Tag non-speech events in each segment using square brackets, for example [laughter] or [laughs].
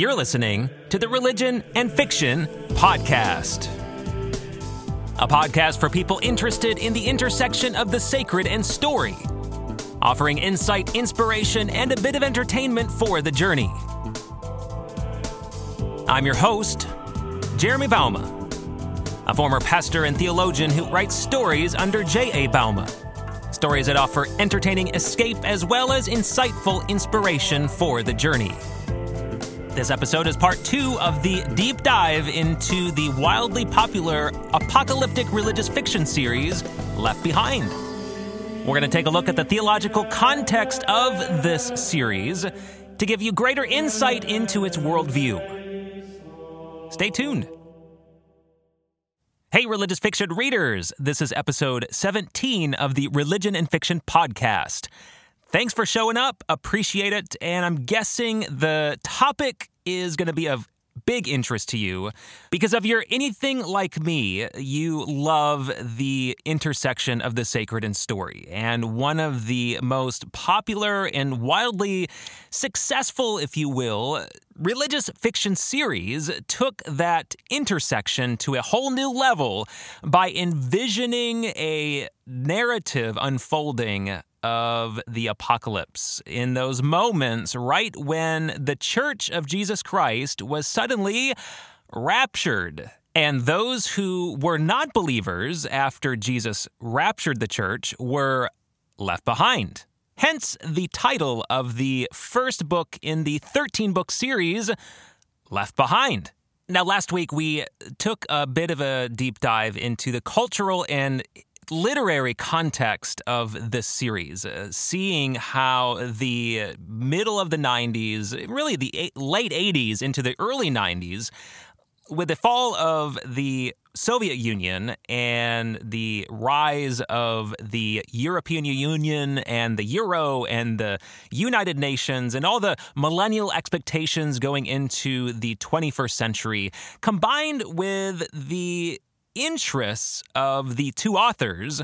You're listening to the Religion and Fiction Podcast, a podcast for people interested in the intersection of the sacred and story, offering insight, inspiration, and a bit of entertainment for the journey. I'm your host, Jeremy Bouma, a former pastor and theologian who writes stories under J.A. Bouma. Stories that offer entertaining escape as well as insightful inspiration for the journey. This episode is part two of the deep dive into the wildly popular apocalyptic religious fiction series, Left Behind. We're going to take a look at the theological context of this series to give you greater insight into its worldview. Stay tuned. Hey, religious fiction readers! This is episode 17 of the Religion and Fiction Podcast. Thanks for showing up. Appreciate it. And I'm guessing the topic is going to be of big interest to you because if you're anything like me, you love the intersection of the sacred and story. And one of the most popular and wildly successful, if you will, religious fiction series took that intersection to a whole new level by envisioning a narrative unfolding of the apocalypse, in those moments right when the church of Jesus Christ was suddenly raptured. And those who were not believers after Jesus raptured the church were left behind. Hence the title of the first book in the 13 book series, Left Behind. Now, last week we took a bit of a deep dive into the cultural and literary context of this series, uh, seeing how the middle of the 90s, really the eight, late 80s into the early 90s, with the fall of the Soviet Union and the rise of the European Union and the Euro and the United Nations and all the millennial expectations going into the 21st century, combined with the interests of the two authors,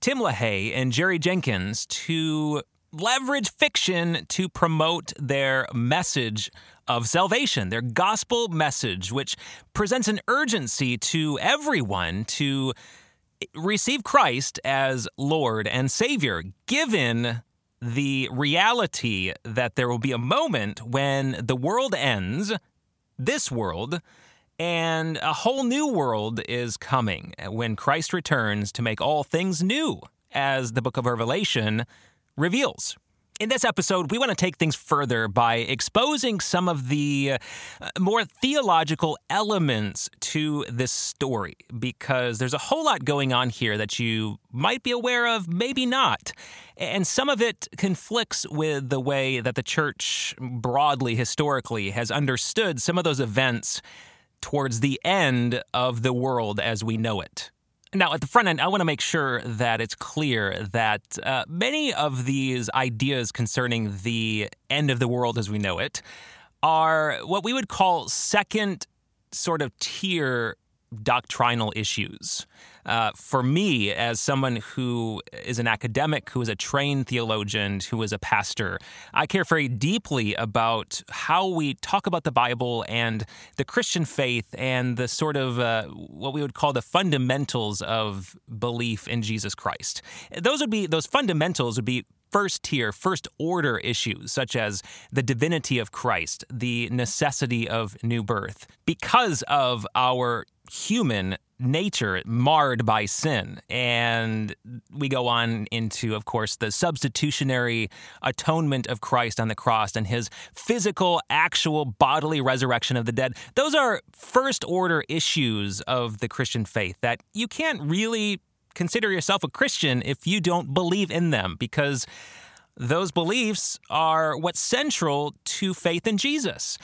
Tim LaHaye and Jerry Jenkins, to leverage fiction to promote their message of salvation, their gospel message, which presents an urgency to everyone to receive Christ as Lord and Savior, given the reality that there will be a moment when the world ends, this world, and a whole new world is coming when Christ returns to make all things new, as the book of Revelation reveals. In this episode, we want to take things further by exposing some of the uh, more theological elements to this story, because there's a whole lot going on here that you might be aware of, maybe not. And some of it conflicts with the way that the church, broadly, historically, has understood some of those events towards the end of the world as we know it. Now, at the front end, I want to make sure that it's clear that uh, many of these ideas concerning the end of the world as we know it are what we would call second sort of tier doctrinal issues. Uh, for me, as someone who is an academic, who is a trained theologian, who is a pastor, I care very deeply about how we talk about the Bible and the Christian faith and the sort of uh, what we would call the fundamentals of belief in Jesus Christ. Those would be those fundamentals would be first tier, first order issues, such as the divinity of Christ, the necessity of new birth, because of our human nature marred by sin. And we go on into, of course, the substitutionary atonement of Christ on the cross and his physical, actual bodily resurrection of the dead. Those are first order issues of the Christian faith that you can't really consider yourself a Christian if you don't believe in them because those beliefs are what's central to faith in Jesus.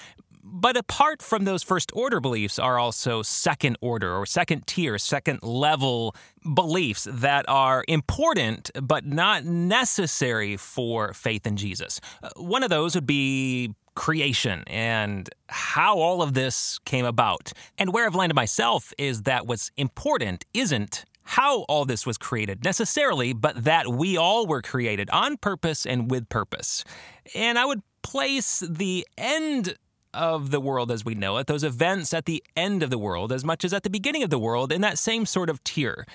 But apart from those first order beliefs are also second order or second tier, second level beliefs that are important but not necessary for faith in Jesus. Uh, one of those would be creation and how all of this came about. And where I've landed myself is that what's important isn't how all this was created necessarily, but that we all were created on purpose and with purpose. And I would place the end of the world as we know it, those events at the end of the world, as much as at the beginning of the world, in that same sort of tier.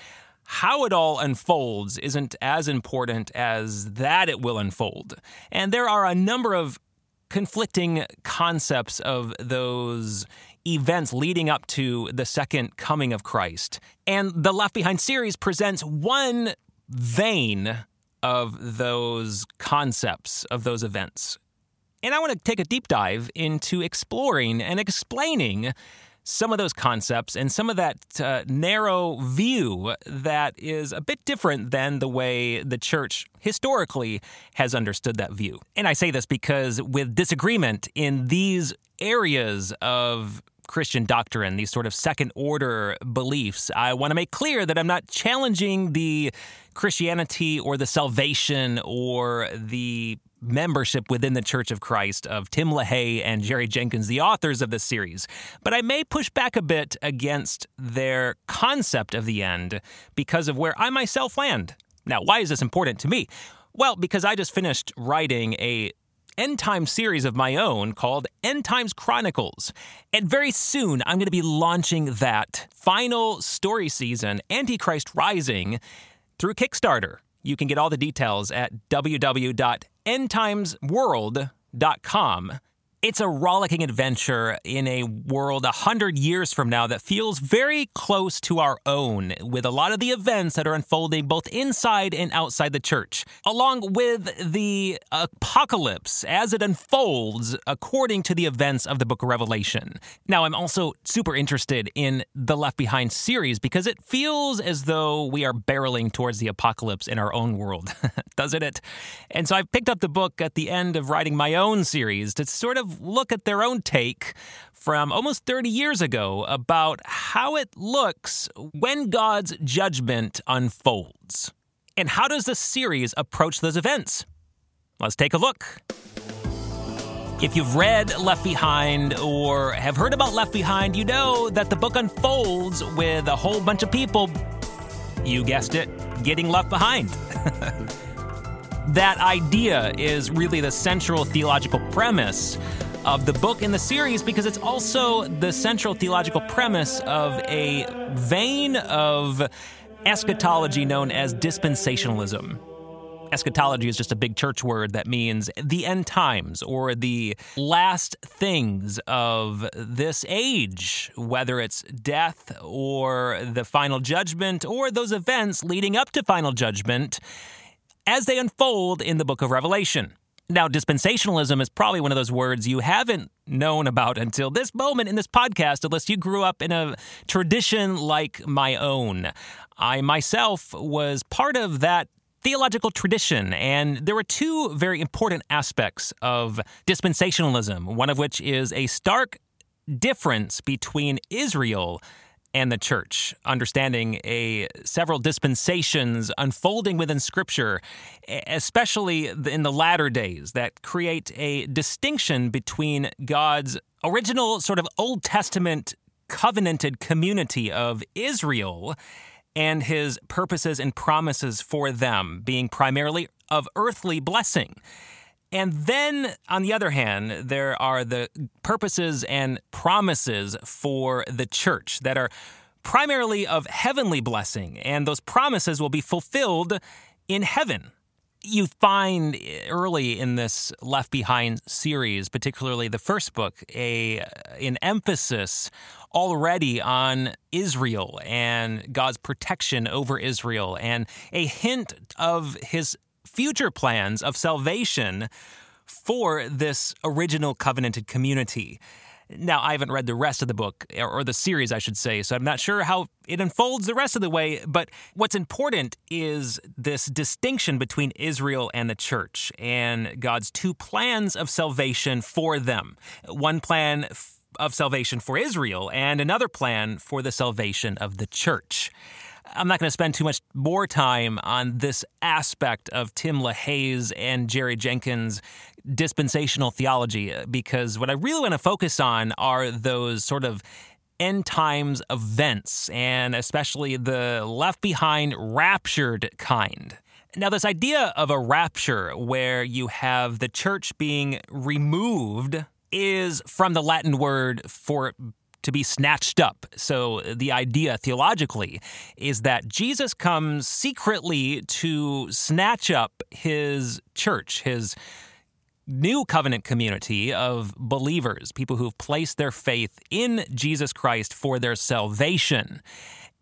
How it all unfolds isn't as important as that it will unfold. And there are a number of conflicting concepts of those events leading up to the second coming of Christ. And the Left Behind series presents one vein of those concepts, of those events. And I want to take a deep dive into exploring and explaining some of those concepts and some of that uh, narrow view that is a bit different than the way the church historically has understood that view. And I say this because with disagreement in these areas of Christian doctrine, these sort of second order beliefs, I want to make clear that I'm not challenging the Christianity or the salvation or the membership within the Church of Christ of Tim LaHaye and Jerry Jenkins, the authors of this series. But I may push back a bit against their concept of the end because of where I myself land. Now, why is this important to me? Well, because I just finished writing a end time series of my own called End Times Chronicles. And very soon I'm going to be launching that final story season, Antichrist Rising, through Kickstarter. You can get all the details at www.endtimesworld.com. It's a rollicking adventure in a world a hundred years from now that feels very close to our own, with a lot of the events that are unfolding both inside and outside the church, along with the apocalypse as it unfolds according to the events of the book of Revelation. Now, I'm also super interested in the Left Behind series because it feels as though we are barreling towards the apocalypse in our own world, [laughs] doesn't it? And so I've picked up the book at the end of writing my own series to sort of look at their own take from almost 30 years ago about how it looks when God's judgment unfolds. And how does the series approach those events? Let's take a look. If you've read Left Behind or have heard about Left Behind, you know that the book unfolds with a whole bunch of people, you guessed it, getting left behind. [laughs] that idea is really the central theological premise of the book in the series because it's also the central theological premise of a vein of eschatology known as dispensationalism. Eschatology is just a big church word that means the end times or the last things of this age, whether it's death or the final judgment or those events leading up to final judgment as they unfold in the book of Revelation. Now, dispensationalism is probably one of those words you haven't known about until this moment in this podcast, unless you grew up in a tradition like my own. I myself was part of that theological tradition, and there were two very important aspects of dispensationalism, one of which is a stark difference between Israel and the church, understanding a several dispensations unfolding within Scripture, especially in the latter days, that create a distinction between God's original sort of Old Testament covenanted community of Israel and his purposes and promises for them being primarily of earthly blessing. And then, on the other hand, there are the purposes and promises for the church that are primarily of heavenly blessing, and those promises will be fulfilled in heaven. You find early in this Left Behind series, particularly the first book, a an emphasis already on Israel and God's protection over Israel, and a hint of His future plans of salvation for this original covenanted community. Now, I haven't read the rest of the book, or the series, I should say, so I'm not sure how it unfolds the rest of the way. But what's important is this distinction between Israel and the church and God's two plans of salvation for them. One plan of salvation for Israel, and another plan for the salvation of the church. I'm not going to spend too much more time on this aspect of Tim LaHaye's and Jerry Jenkins' dispensational theology uh, because what I really want to focus on are those sort of end times events and especially the left behind raptured kind. Now, this idea of a rapture where you have the church being removed is from the Latin word for to be snatched up. So the idea theologically is that Jesus comes secretly to snatch up his church, his new covenant community of believers, people who've placed their faith in Jesus Christ for their salvation.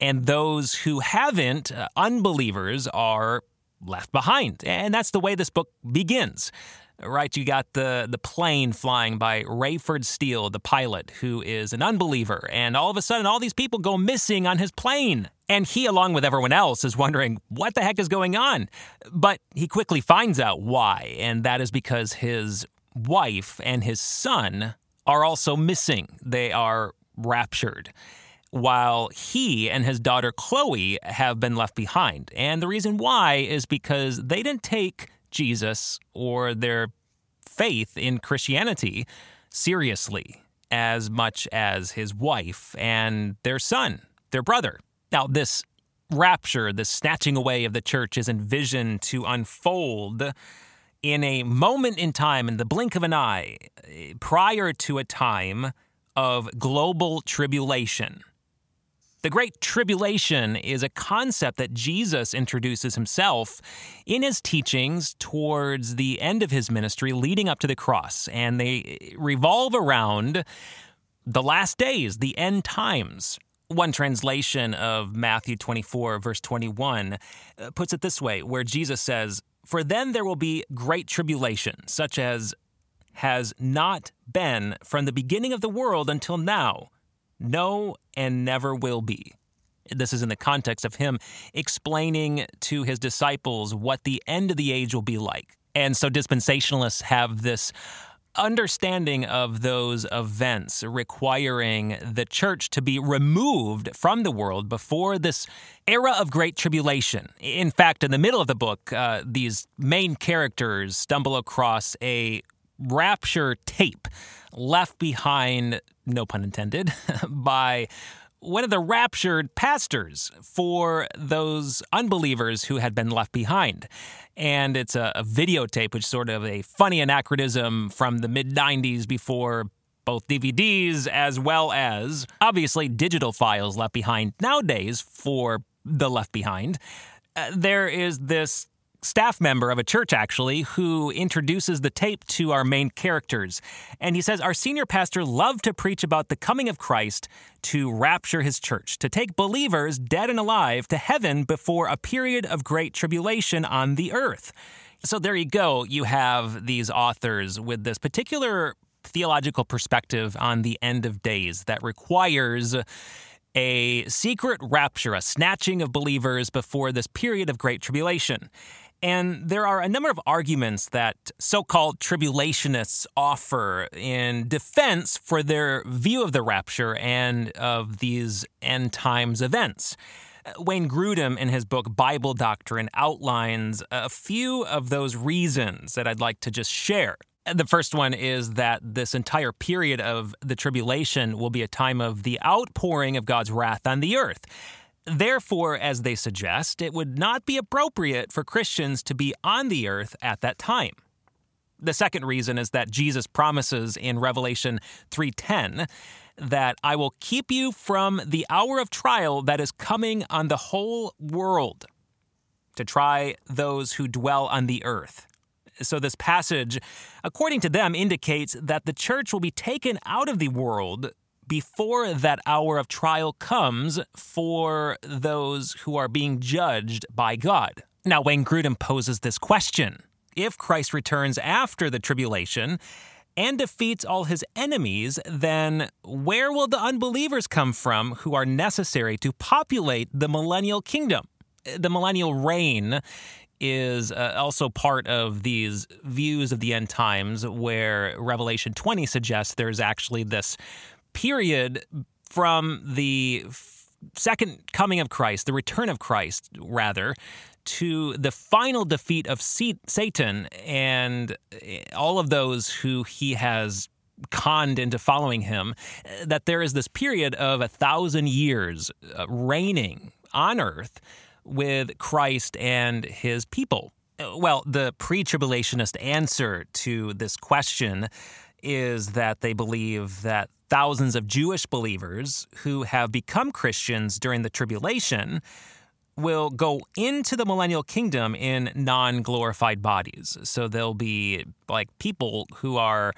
And those who haven't, uh, unbelievers, are left behind. And that's the way this book begins right? You got the the plane flying by Rayford Steele, the pilot, who is an unbeliever, and all of a sudden, all these people go missing on his plane. And he, along with everyone else, is wondering what the heck is going on. But he quickly finds out why, and that is because his wife and his son are also missing. They are raptured while he and his daughter Chloe have been left behind. And the reason why is because they didn't take Jesus or their faith in Christianity seriously as much as his wife and their son, their brother. Now, this rapture, this snatching away of the church, is envisioned to unfold in a moment in time, in the blink of an eye, prior to a time of global tribulation. The Great Tribulation is a concept that Jesus introduces himself in his teachings towards the end of his ministry leading up to the cross. And they revolve around the last days, the end times. One translation of Matthew 24, verse 21, uh, puts it this way where Jesus says, For then there will be great tribulation, such as has not been from the beginning of the world until now no, and never will be. This is in the context of him explaining to his disciples what the end of the age will be like. And so dispensationalists have this understanding of those events requiring the church to be removed from the world before this era of great tribulation. In fact, in the middle of the book, uh, these main characters stumble across a rapture tape left behind, no pun intended, [laughs] by one of the raptured pastors for those unbelievers who had been left behind. And it's a, a videotape, which is sort of a funny anachronism from the mid 90s before both DVDs as well as obviously digital files left behind nowadays for the left behind. Uh, there is this staff member of a church, actually, who introduces the tape to our main characters. And he says, Our senior pastor loved to preach about the coming of Christ to rapture his church, to take believers, dead and alive, to heaven before a period of great tribulation on the earth. So there you go. You have these authors with this particular theological perspective on the end of days that requires a secret rapture, a snatching of believers before this period of great tribulation. And there are a number of arguments that so called tribulationists offer in defense for their view of the rapture and of these end times events. Wayne Grudem, in his book Bible Doctrine, outlines a few of those reasons that I'd like to just share. The first one is that this entire period of the tribulation will be a time of the outpouring of God's wrath on the earth. Therefore, as they suggest, it would not be appropriate for Christians to be on the earth at that time. The second reason is that Jesus promises in Revelation 3:10 that I will keep you from the hour of trial that is coming on the whole world to try those who dwell on the earth. So, this passage, according to them, indicates that the church will be taken out of the world before that hour of trial comes for those who are being judged by God. Now, Wayne Grudem poses this question If Christ returns after the tribulation, and defeats all his enemies, then where will the unbelievers come from who are necessary to populate the millennial kingdom? The millennial reign is uh, also part of these views of the end times where Revelation 20 suggests there's actually this period from the second coming of Christ, the return of Christ, rather, to the final defeat of Satan and eh, all of those who he has conned into following him, that there is this period of a thousand years uh, reigning on earth with Christ and his people. Well, the pre tribulationist answer to this question is that they believe that thousands of Jewish believers who have become Christians during the tribulation will go into the millennial kingdom in non glorified bodies. So they'll be like people who are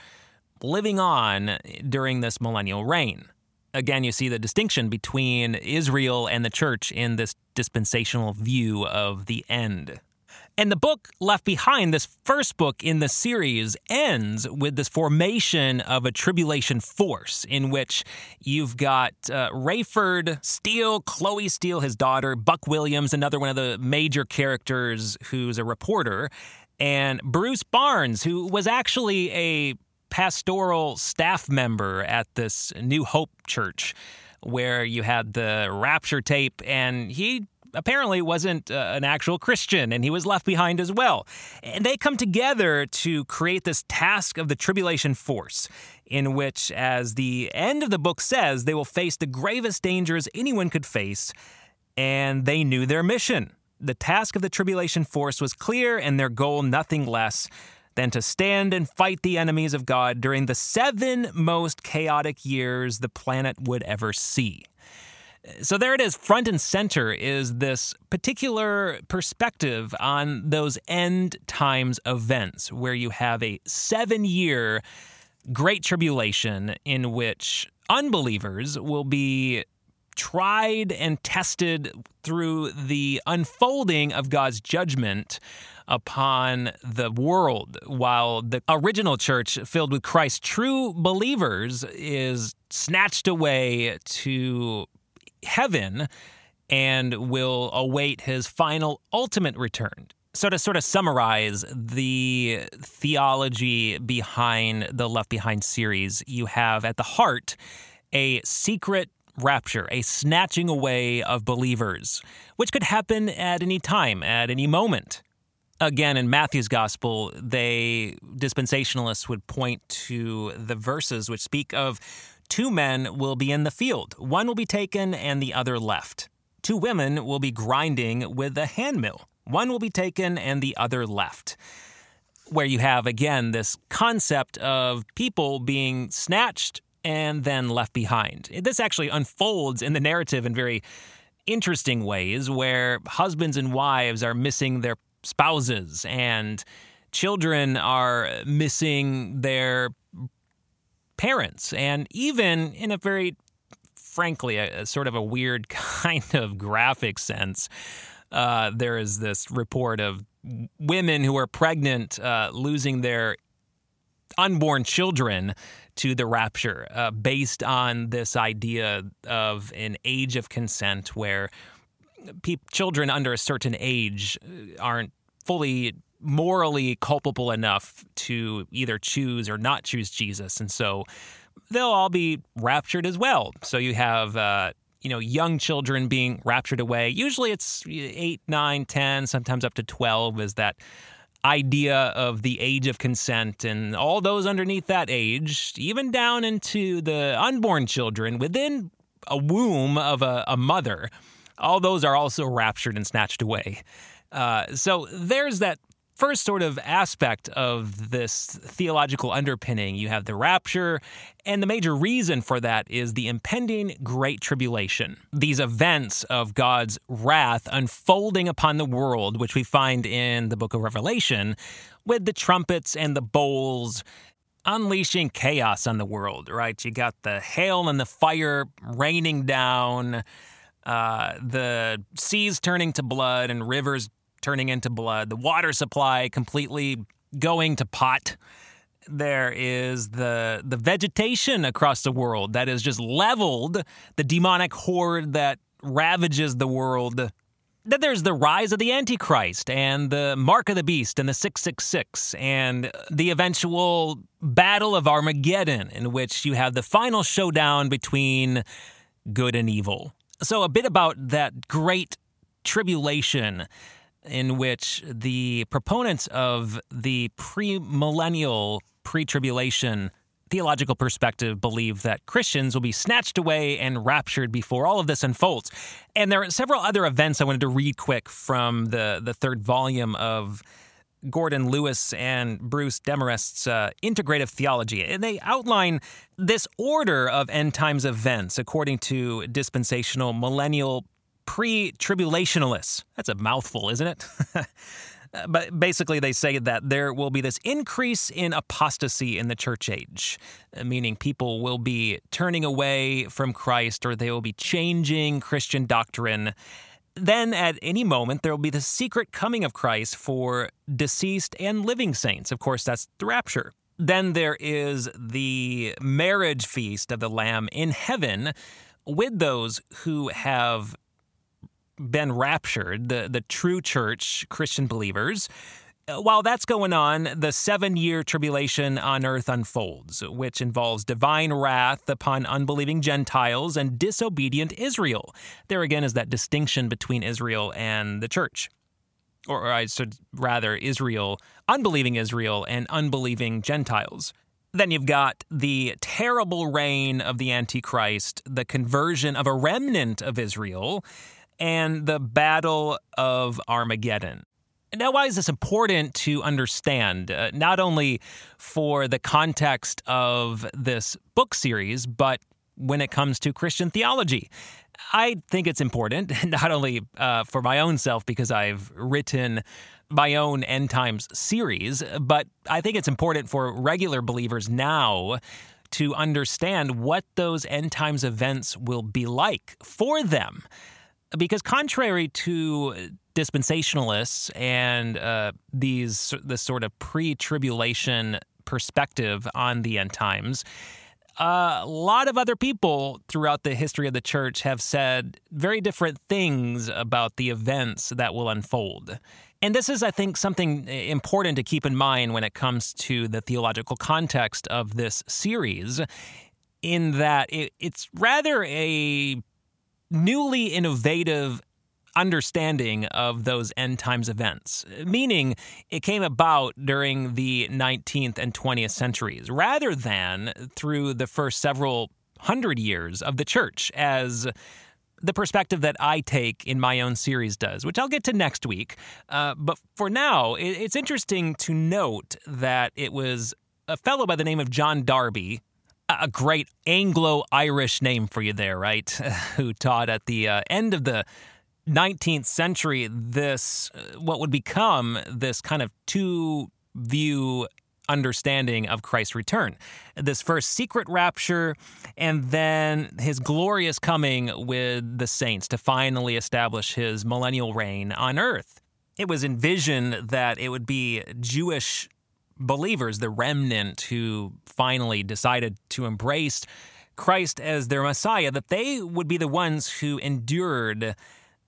living on during this millennial reign. Again, you see the distinction between Israel and the church in this dispensational view of the end. And the book Left Behind, this first book in the series, ends with this formation of a tribulation force in which you've got uh, Rayford Steele, Chloe Steele, his daughter, Buck Williams, another one of the major characters who's a reporter, and Bruce Barnes, who was actually a pastoral staff member at this New Hope church where you had the rapture tape, and he apparently wasn't uh, an actual Christian and he was left behind as well. And they come together to create this task of the tribulation force, in which, as the end of the book says, they will face the gravest dangers anyone could face, and they knew their mission. The task of the tribulation force was clear, and their goal nothing less than to stand and fight the enemies of God during the seven most chaotic years the planet would ever see. So there it is, front and center is this particular perspective on those end times events where you have a seven year great tribulation in which unbelievers will be tried and tested through the unfolding of God's judgment upon the world, while the original church, filled with Christ's true believers, is snatched away to heaven and will await his final ultimate return. So, to sort of summarize the theology behind the Left Behind series, you have at the heart a secret rapture, a snatching away of believers, which could happen at any time, at any moment. Again, in Matthew's gospel, they dispensationalists would point to the verses which speak of Two men will be in the field, one will be taken and the other left. Two women will be grinding with a handmill, one will be taken and the other left. Where you have, again, this concept of people being snatched and then left behind. This actually unfolds in the narrative in very interesting ways where husbands and wives are missing their spouses and children are missing their parents, and even in a very, frankly, a, a sort of a weird [laughs] kind of graphic sense. Uh, there is this report of women who are pregnant uh, losing their unborn children to the rapture uh, based on this idea of an age of consent where pe- children under a certain age aren't fully morally culpable enough to either choose or not choose Jesus. And so they'll all be raptured as well. So you have, uh, you know, young children being raptured away. Usually it's 8, 9, 10, sometimes up to 12 is that idea of the age of consent and all those underneath that age, even down into the unborn children within a womb of a, a mother, all those are also raptured and snatched away. Uh, so there's that first sort of aspect of this theological underpinning. You have the rapture, and the major reason for that is the impending Great Tribulation. These events of God's wrath unfolding upon the world, which we find in the book of Revelation, with the trumpets and the bowls unleashing chaos on the world, right? You got the hail and the fire raining down. Uh, the seas turning to blood and rivers turning into blood, the water supply completely going to pot. There is the the vegetation across the world that is just leveled, the demonic horde that ravages the world. Then there's the rise of the Antichrist and the mark of the beast and the 666 and the eventual battle of Armageddon, in which you have the final showdown between good and evil. So, a bit about that great tribulation in which the proponents of the premillennial, pre tribulation theological perspective believe that Christians will be snatched away and raptured before all of this unfolds. And there are several other events I wanted to read quick from the, the third volume of Gordon Lewis and Bruce Demarest's uh, Integrative Theology, and they outline this order of end times events according to dispensational millennial pre tribulationalists. That's a mouthful, isn't it? [laughs] Uh, but basically, they say that there will be this increase in apostasy in the church age, uh, meaning people will be turning away from Christ or they will be changing Christian doctrine. Then, at any moment, there will be the secret coming of Christ for deceased and living saints. Of course, that's the rapture. Then there is the marriage feast of the Lamb in heaven with those who have been raptured, the, the true church, Christian believers. Uh, while that's going on, the seven year tribulation on earth unfolds, which involves divine wrath upon unbelieving Gentiles and disobedient Israel. There again is that distinction between Israel and the church. Or, I should rather, Israel, unbelieving Israel, and unbelieving Gentiles. Then you've got the terrible reign of the Antichrist, the conversion of a remnant of Israel, and the Battle of Armageddon. Now, why is this important to understand? Uh, not only for the context of this book series, but when it comes to Christian theology. I think it's important, [laughs] not only uh, for my own self, because I've written my own end times series, but I think it's important for regular believers now to understand what those end times events will be like for them because contrary to dispensationalists and uh, these this sort of pre-tribulation perspective on the end times, a lot of other people throughout the history of the church have said very different things about the events that will unfold. And this is, I think, something important to keep in mind when it comes to the theological context of this series, in that it, it's rather a newly innovative understanding of those end times events, meaning it came about during the 19th and 20th centuries rather than through the first several hundred years of the church, as the perspective that I take in my own series does, which I'll get to next week. Uh, but for now, it's interesting to note that it was a fellow by the name of John Darby a great Anglo Irish name for you there, right? [laughs] Who taught at the uh, end of the 19th century this, uh, what would become this kind of two view understanding of Christ's return. This first secret rapture, and then his glorious coming with the saints to finally establish his millennial reign on earth. It was envisioned that it would be Jewish believers, the remnant who finally decided to embrace Christ as their Messiah, that they would be the ones who endured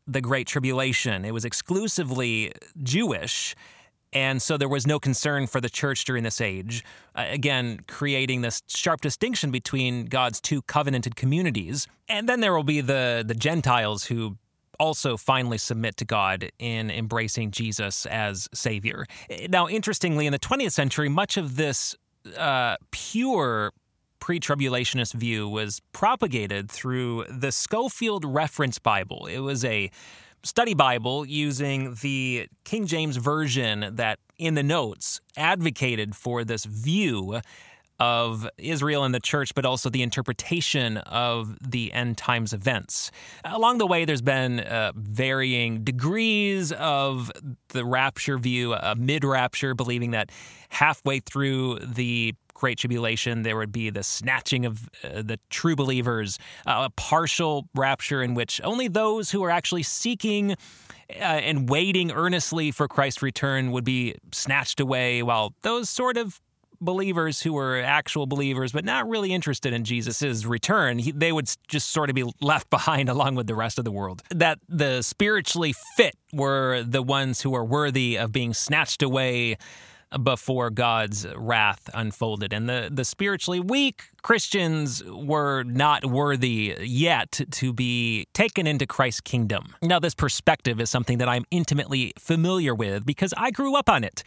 the Great Tribulation. It was exclusively Jewish. And so there was no concern for the church during this age. Uh, again, creating this sharp distinction between God's two covenanted communities. And then there will be the, the Gentiles who also finally submit to God in embracing Jesus as Savior. Now, interestingly, in the 20th century, much of this uh, pure pre tribulationist view was propagated through the Scofield Reference Bible. It was a study Bible using the King James Version that, in the notes, advocated for this view of Israel and the church, but also the interpretation of the end times events. Along the way, there's been uh, varying degrees of the rapture view, a mid rapture, believing that halfway through the Great Tribulation, there would be the snatching of uh, the true believers, uh, a partial rapture in which only those who are actually seeking uh, and waiting earnestly for Christ's return would be snatched away, while those sort of believers who were actual believers but not really interested in Jesus' return, he, they would just sort of be left [laughs] behind along with the rest of the world. That the spiritually fit were the ones who are worthy of being snatched away before God's wrath unfolded. And the, the spiritually weak Christians were not worthy yet to be taken into Christ's kingdom. Now, this perspective is something that I'm intimately familiar with because I grew up on it.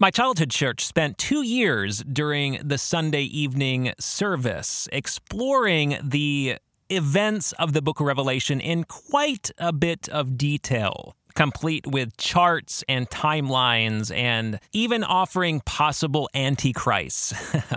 My childhood church spent two years during the Sunday evening service exploring the events of the book of Revelation in quite a bit of detail. Complete with charts and timelines and even offering possible antichrists.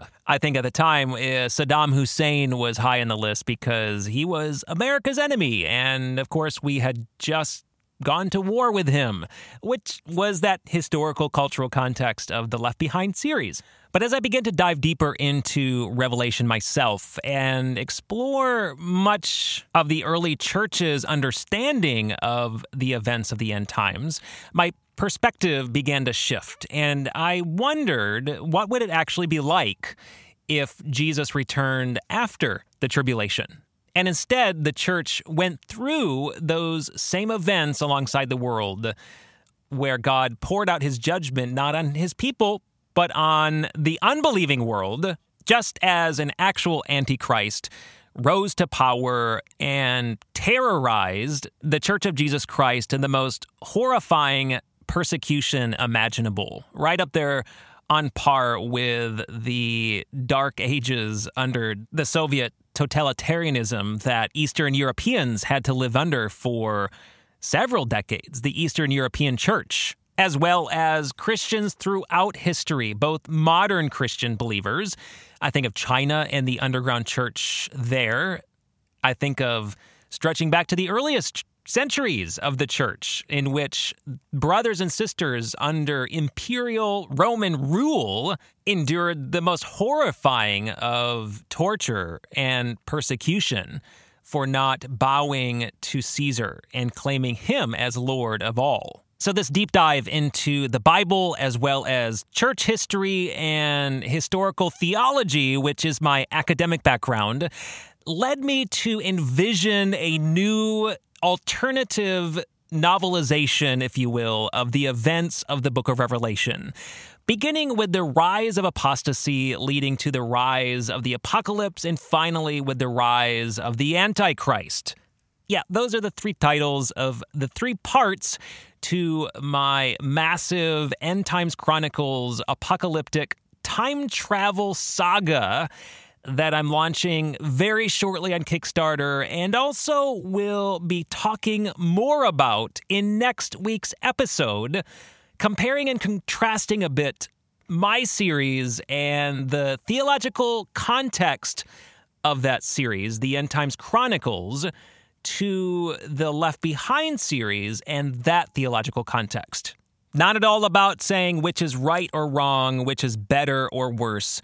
[laughs] I think at the time, uh, Saddam Hussein was high on the list because he was America's enemy. And of course, we had just gone to war with him, which was that historical cultural context of the Left Behind series. But as I begin to dive deeper into Revelation myself and explore much of the early church's understanding of the events of the end times, my perspective began to shift. And I wondered what would it actually be like if Jesus returned after the tribulation? And instead, the church went through those same events alongside the world where God poured out his judgment not on his people, but on the unbelieving world, just as an actual antichrist rose to power and terrorized the Church of Jesus Christ in the most horrifying persecution imaginable, right up there on par with the dark ages under the Soviet totalitarianism that Eastern Europeans had to live under for several decades, the Eastern European Church, as well as Christians throughout history, both modern Christian believers. I think of China and the underground church there. I think of stretching back to the earliest centuries of the church in which brothers and sisters under imperial Roman rule endured the most horrifying of torture and persecution for not bowing to Caesar and claiming him as Lord of all. So, this deep dive into the Bible as well as church history and historical theology, which is my academic background, led me to envision a new alternative novelization, if you will, of the events of the book of Revelation, beginning with the rise of apostasy, leading to the rise of the apocalypse, and finally with the rise of the Antichrist. Yeah, those are the three titles of the three parts to my massive End Times Chronicles apocalyptic time travel saga that I'm launching very shortly on Kickstarter and also will be talking more about in next week's episode, comparing and contrasting a bit my series and the theological context of that series, the End Times Chronicles, to the Left Behind series and that theological context. Not at all about saying which is right or wrong, which is better or worse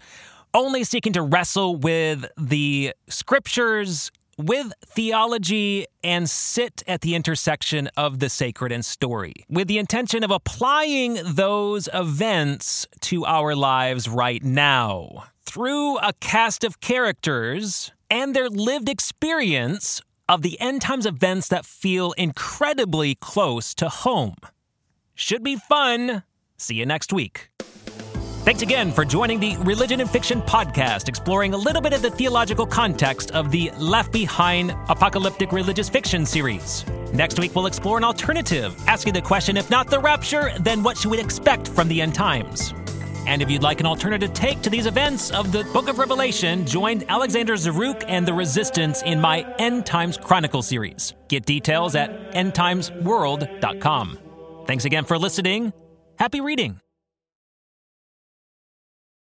only seeking to wrestle with the scriptures, with theology, and sit at the intersection of the sacred and story, with the intention of applying those events to our lives right now through a cast of characters and their lived experience of the end times events that feel incredibly close to home. Should be fun. See you next week. Thanks again for joining the Religion and Fiction podcast, exploring a little bit of the theological context of the Left Behind apocalyptic religious fiction series. Next week, we'll explore an alternative, asking the question if not the rapture, then what should we expect from the end times? And if you'd like an alternative take to these events of the Book of Revelation, join Alexander Zaruk and the Resistance in my End Times Chronicle series. Get details at endtimesworld.com. Thanks again for listening. Happy reading.